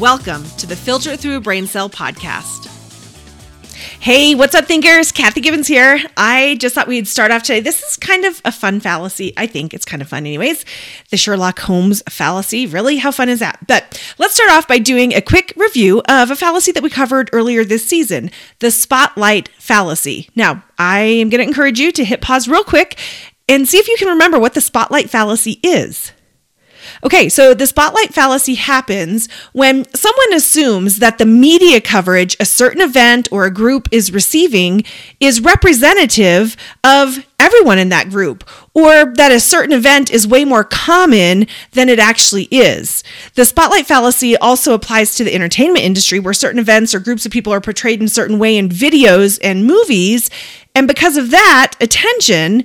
Welcome to the Filter Through a Brain Cell podcast. Hey, what's up, thinkers? Kathy Gibbons here. I just thought we'd start off today. This is kind of a fun fallacy. I think it's kind of fun, anyways. The Sherlock Holmes fallacy. Really? How fun is that? But let's start off by doing a quick review of a fallacy that we covered earlier this season the spotlight fallacy. Now, I am going to encourage you to hit pause real quick and see if you can remember what the spotlight fallacy is. Okay, so the spotlight fallacy happens when someone assumes that the media coverage a certain event or a group is receiving is representative of everyone in that group, or that a certain event is way more common than it actually is. The spotlight fallacy also applies to the entertainment industry, where certain events or groups of people are portrayed in a certain way in videos and movies. And because of that, attention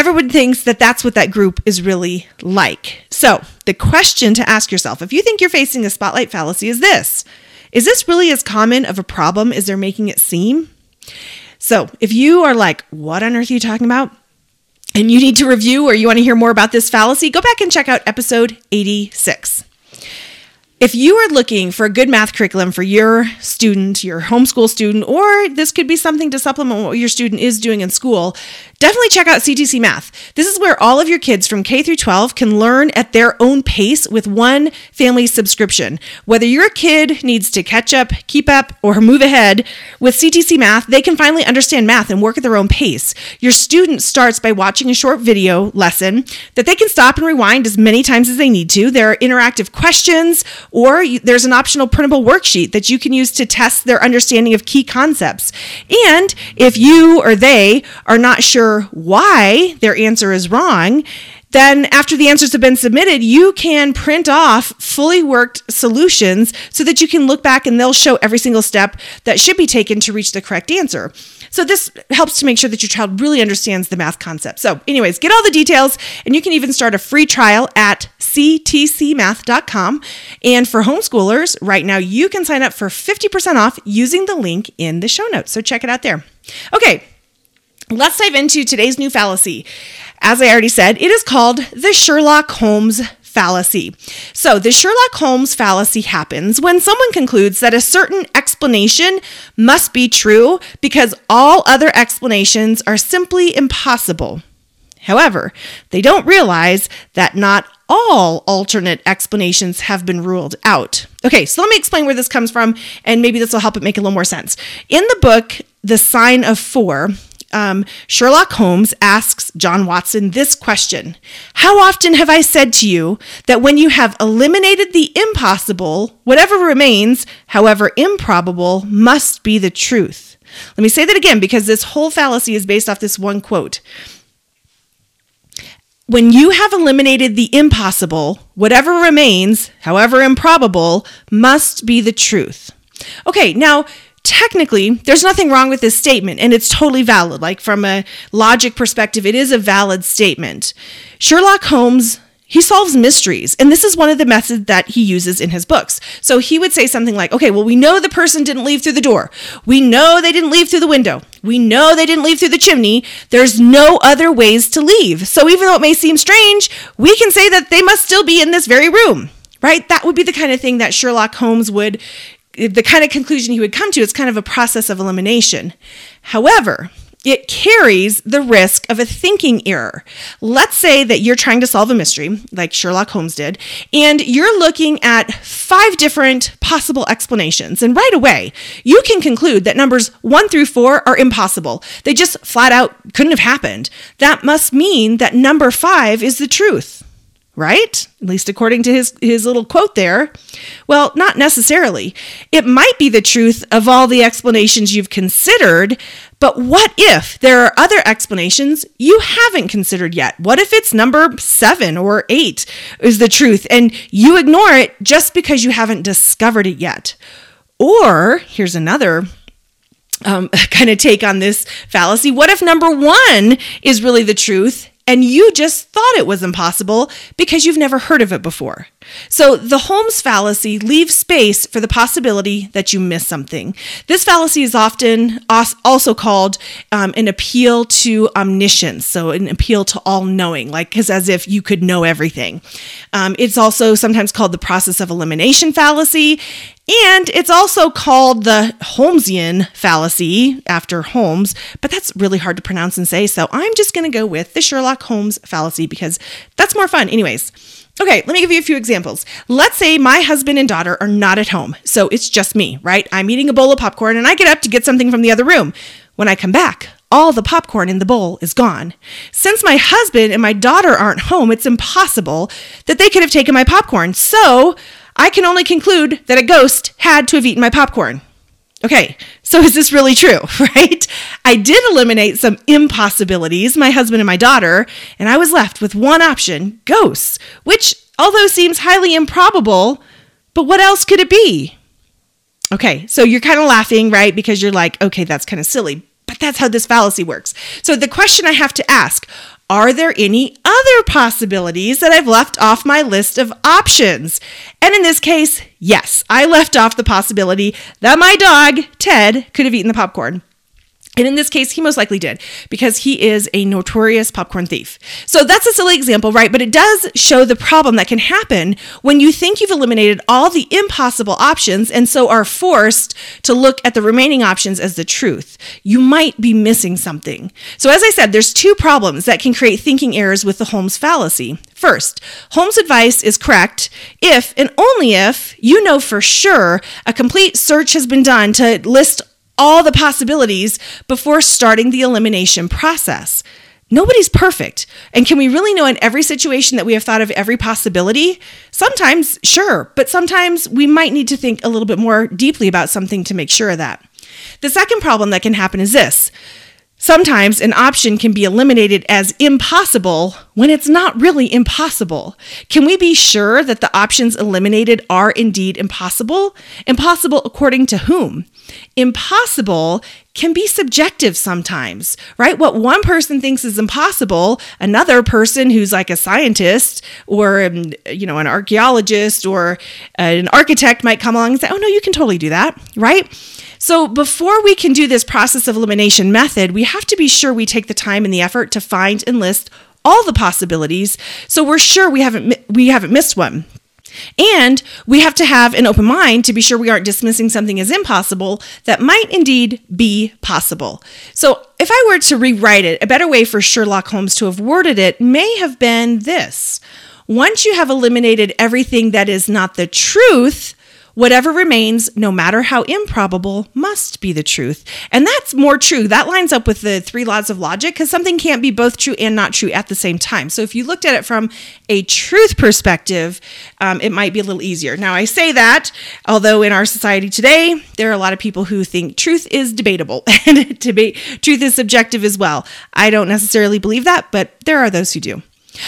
everyone thinks that that's what that group is really like. So, the question to ask yourself if you think you're facing a spotlight fallacy is this Is this really as common of a problem as they're making it seem? So, if you are like, what on earth are you talking about? And you need to review or you want to hear more about this fallacy, go back and check out episode 86. If you are looking for a good math curriculum for your student, your homeschool student, or this could be something to supplement what your student is doing in school, definitely check out CTC Math. This is where all of your kids from K through 12 can learn at their own pace with one family subscription. Whether your kid needs to catch up, keep up, or move ahead, with CTC Math, they can finally understand math and work at their own pace. Your student starts by watching a short video lesson that they can stop and rewind as many times as they need to. There are interactive questions or there's an optional printable worksheet that you can use to test their understanding of key concepts. And if you or they are not sure why their answer is wrong, then after the answers have been submitted, you can print off fully worked solutions so that you can look back and they'll show every single step that should be taken to reach the correct answer. So this helps to make sure that your child really understands the math concept. So anyways, get all the details and you can even start a free trial at ctcmath.com. And for homeschoolers, right now you can sign up for 50% off using the link in the show notes. So check it out there. Okay, let's dive into today's new fallacy. As I already said, it is called the Sherlock Holmes fallacy. So, the Sherlock Holmes fallacy happens when someone concludes that a certain explanation must be true because all other explanations are simply impossible. However, they don't realize that not all alternate explanations have been ruled out. Okay, so let me explain where this comes from, and maybe this will help it make a little more sense. In the book, The Sign of Four, um, Sherlock Holmes asks John Watson this question How often have I said to you that when you have eliminated the impossible, whatever remains, however improbable, must be the truth? Let me say that again because this whole fallacy is based off this one quote. When you have eliminated the impossible, whatever remains, however improbable, must be the truth. Okay, now technically there's nothing wrong with this statement and it's totally valid. Like from a logic perspective it is a valid statement. Sherlock holmes he solves mysteries and this is one of the methods that he uses in his books. So he would say something like okay well we know the person didn't leave through the door. We know they didn't leave through the window. We know they didn't leave through the chimney. There's no other ways to leave. So even though it may seem strange we can say that they must still be in this very room right? That would be the kind of thing that Sherlock Holmes would the kind of conclusion he would come to is kind of a process of elimination. However, it carries the risk of a thinking error. Let's say that you're trying to solve a mystery, like Sherlock Holmes did, and you're looking at five different possible explanations. And right away, you can conclude that numbers one through four are impossible. They just flat out couldn't have happened. That must mean that number five is the truth right? At least according to his, his little quote there. Well, not necessarily. It might be the truth of all the explanations you've considered, but what if there are other explanations you haven't considered yet? What if it's number seven or eight is the truth and you ignore it just because you haven't discovered it yet? Or here's another um, kind of take on this fallacy. What if number one is really the truth and you just thought it was impossible because you've never heard of it before? So the Holmes fallacy leaves space for the possibility that you miss something. This fallacy is often also called um, an appeal to omniscience, so an appeal to all knowing, like because as if you could know everything. Um, it's also sometimes called the process of elimination fallacy. And it's also called the Holmesian fallacy after Holmes, but that's really hard to pronounce and say. So I'm just to go with the Sherlock Holmes fallacy because that's more fun. Anyways, Okay, let me give you a few examples. Let's say my husband and daughter are not at home, so it's just me, right? I'm eating a bowl of popcorn and I get up to get something from the other room. When I come back, all the popcorn in the bowl is gone. Since my husband and my daughter aren't home, it's impossible that they could have taken my popcorn. So I can only conclude that a ghost had to have eaten my popcorn. Okay, so is this really true, right? I did eliminate some impossibilities, my husband and my daughter, and I was left with one option ghosts, which, although seems highly improbable, but what else could it be? Okay, so you're kind of laughing, right? Because you're like, okay, that's kind of silly, but that's how this fallacy works. So the question I have to ask are there any other possibilities that I've left off my list of options? And in this case, yes, I left off the possibility that my dog, Ted, could have eaten the popcorn. And in this case, he most likely did because he is a notorious popcorn thief. So that's a silly example, right? But it does show the problem that can happen when you think you've eliminated all the impossible options and so are forced to look at the remaining options as the truth. You might be missing something. So, as I said, there's two problems that can create thinking errors with the Holmes fallacy. First, Holmes' advice is correct if and only if you know for sure a complete search has been done to list all the possibilities before starting the elimination process. Nobody's perfect. And can we really know in every situation that we have thought of every possibility? Sometimes, sure, but sometimes we might need to think a little bit more deeply about something to make sure of that. The second problem that can happen is this Sometimes an option can be eliminated as impossible when it's not really impossible. Can we be sure that the options eliminated are indeed impossible? Impossible according to whom? Impossible can be subjective sometimes, right? What one person thinks is impossible, another person who's like a scientist or um, you know an archaeologist or an architect might come along and say, "Oh no, you can totally do that," right? So, before we can do this process of elimination method, we have to be sure we take the time and the effort to find and list all the possibilities so we're sure we haven't we haven't missed one. And we have to have an open mind to be sure we aren't dismissing something as impossible that might indeed be possible. So, if I were to rewrite it, a better way for Sherlock Holmes to have worded it may have been this Once you have eliminated everything that is not the truth, Whatever remains, no matter how improbable, must be the truth. And that's more true. That lines up with the three laws of logic because something can't be both true and not true at the same time. So if you looked at it from a truth perspective, um, it might be a little easier. Now, I say that, although in our society today, there are a lot of people who think truth is debatable and debate, truth is subjective as well. I don't necessarily believe that, but there are those who do.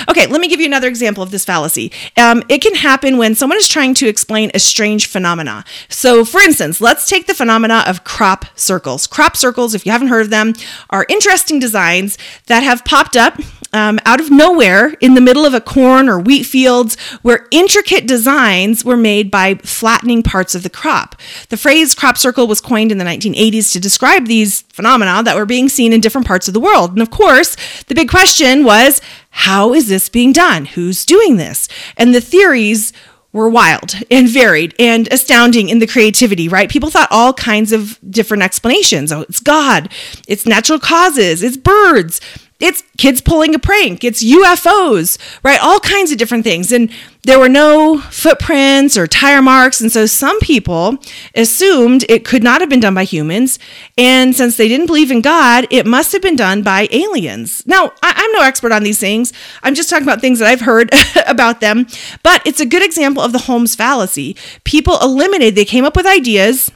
Okay, let me give you another example of this fallacy. Um, it can happen when someone is trying to explain a strange phenomena. So, for instance, let's take the phenomena of crop circles. Crop circles, if you haven't heard of them, are interesting designs that have popped up um, out of nowhere in the middle of a corn or wheat fields where intricate designs were made by flattening parts of the crop. The phrase crop circle was coined in the 1980s to describe these phenomena that were being seen in different parts of the world. And of course, the big question was how is this being done? Who's doing this? And the theories were wild and varied and astounding in the creativity, right? People thought all kinds of different explanations. Oh, it's God, it's natural causes, it's birds, it's kids pulling a prank, it's UFOs, right? All kinds of different things. And there were no footprints or tire marks. And so some people assumed it could not have been done by humans. And since they didn't believe in God, it must have been done by aliens. Now, I- am no expert on these things. I'm just talking about things that I've heard about them. But it's a good example of the Holmes fallacy. People eliminated, they came up with ideas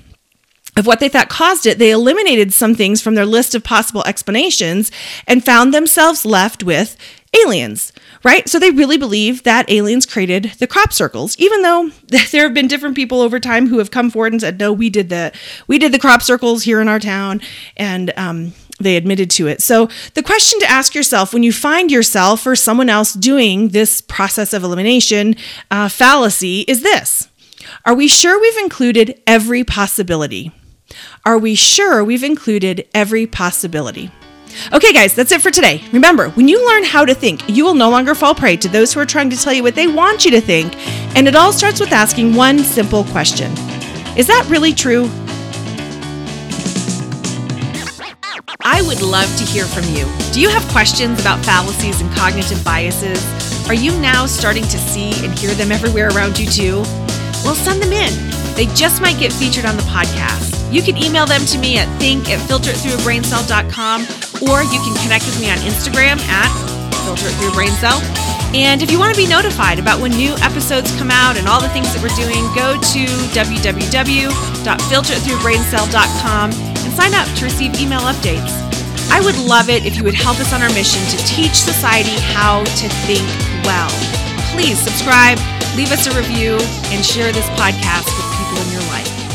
of what they thought caused it, they eliminated some things from their list of possible explanations and found themselves left with aliens, right? So they really believe that aliens created the crop circles, even though there have been different people over time who have come forward and said, "No, we did the we did the crop circles here in our town," and um, they admitted to it. So, the question to ask yourself when you find yourself or someone else doing this process of elimination uh, fallacy is this Are we sure we've included every possibility? Are we sure we've included every possibility? Okay, guys, that's it for today. Remember, when you learn how to think, you will no longer fall prey to those who are trying to tell you what they want you to think. And it all starts with asking one simple question Is that really true? I would love to hear from you. Do you have questions about fallacies and cognitive biases? Are you now starting to see and hear them everywhere around you too? Well, send them in. They just might get featured on the podcast. You can email them to me at think at filteritthroughabraincell.com or you can connect with me on Instagram at filteritthroughabraincell. And if you want to be notified about when new episodes come out and all the things that we're doing, go to www.filteritthroughabraincell.com and sign up to receive email updates. I would love it if you would help us on our mission to teach society how to think well. Please subscribe, leave us a review, and share this podcast with people in your life.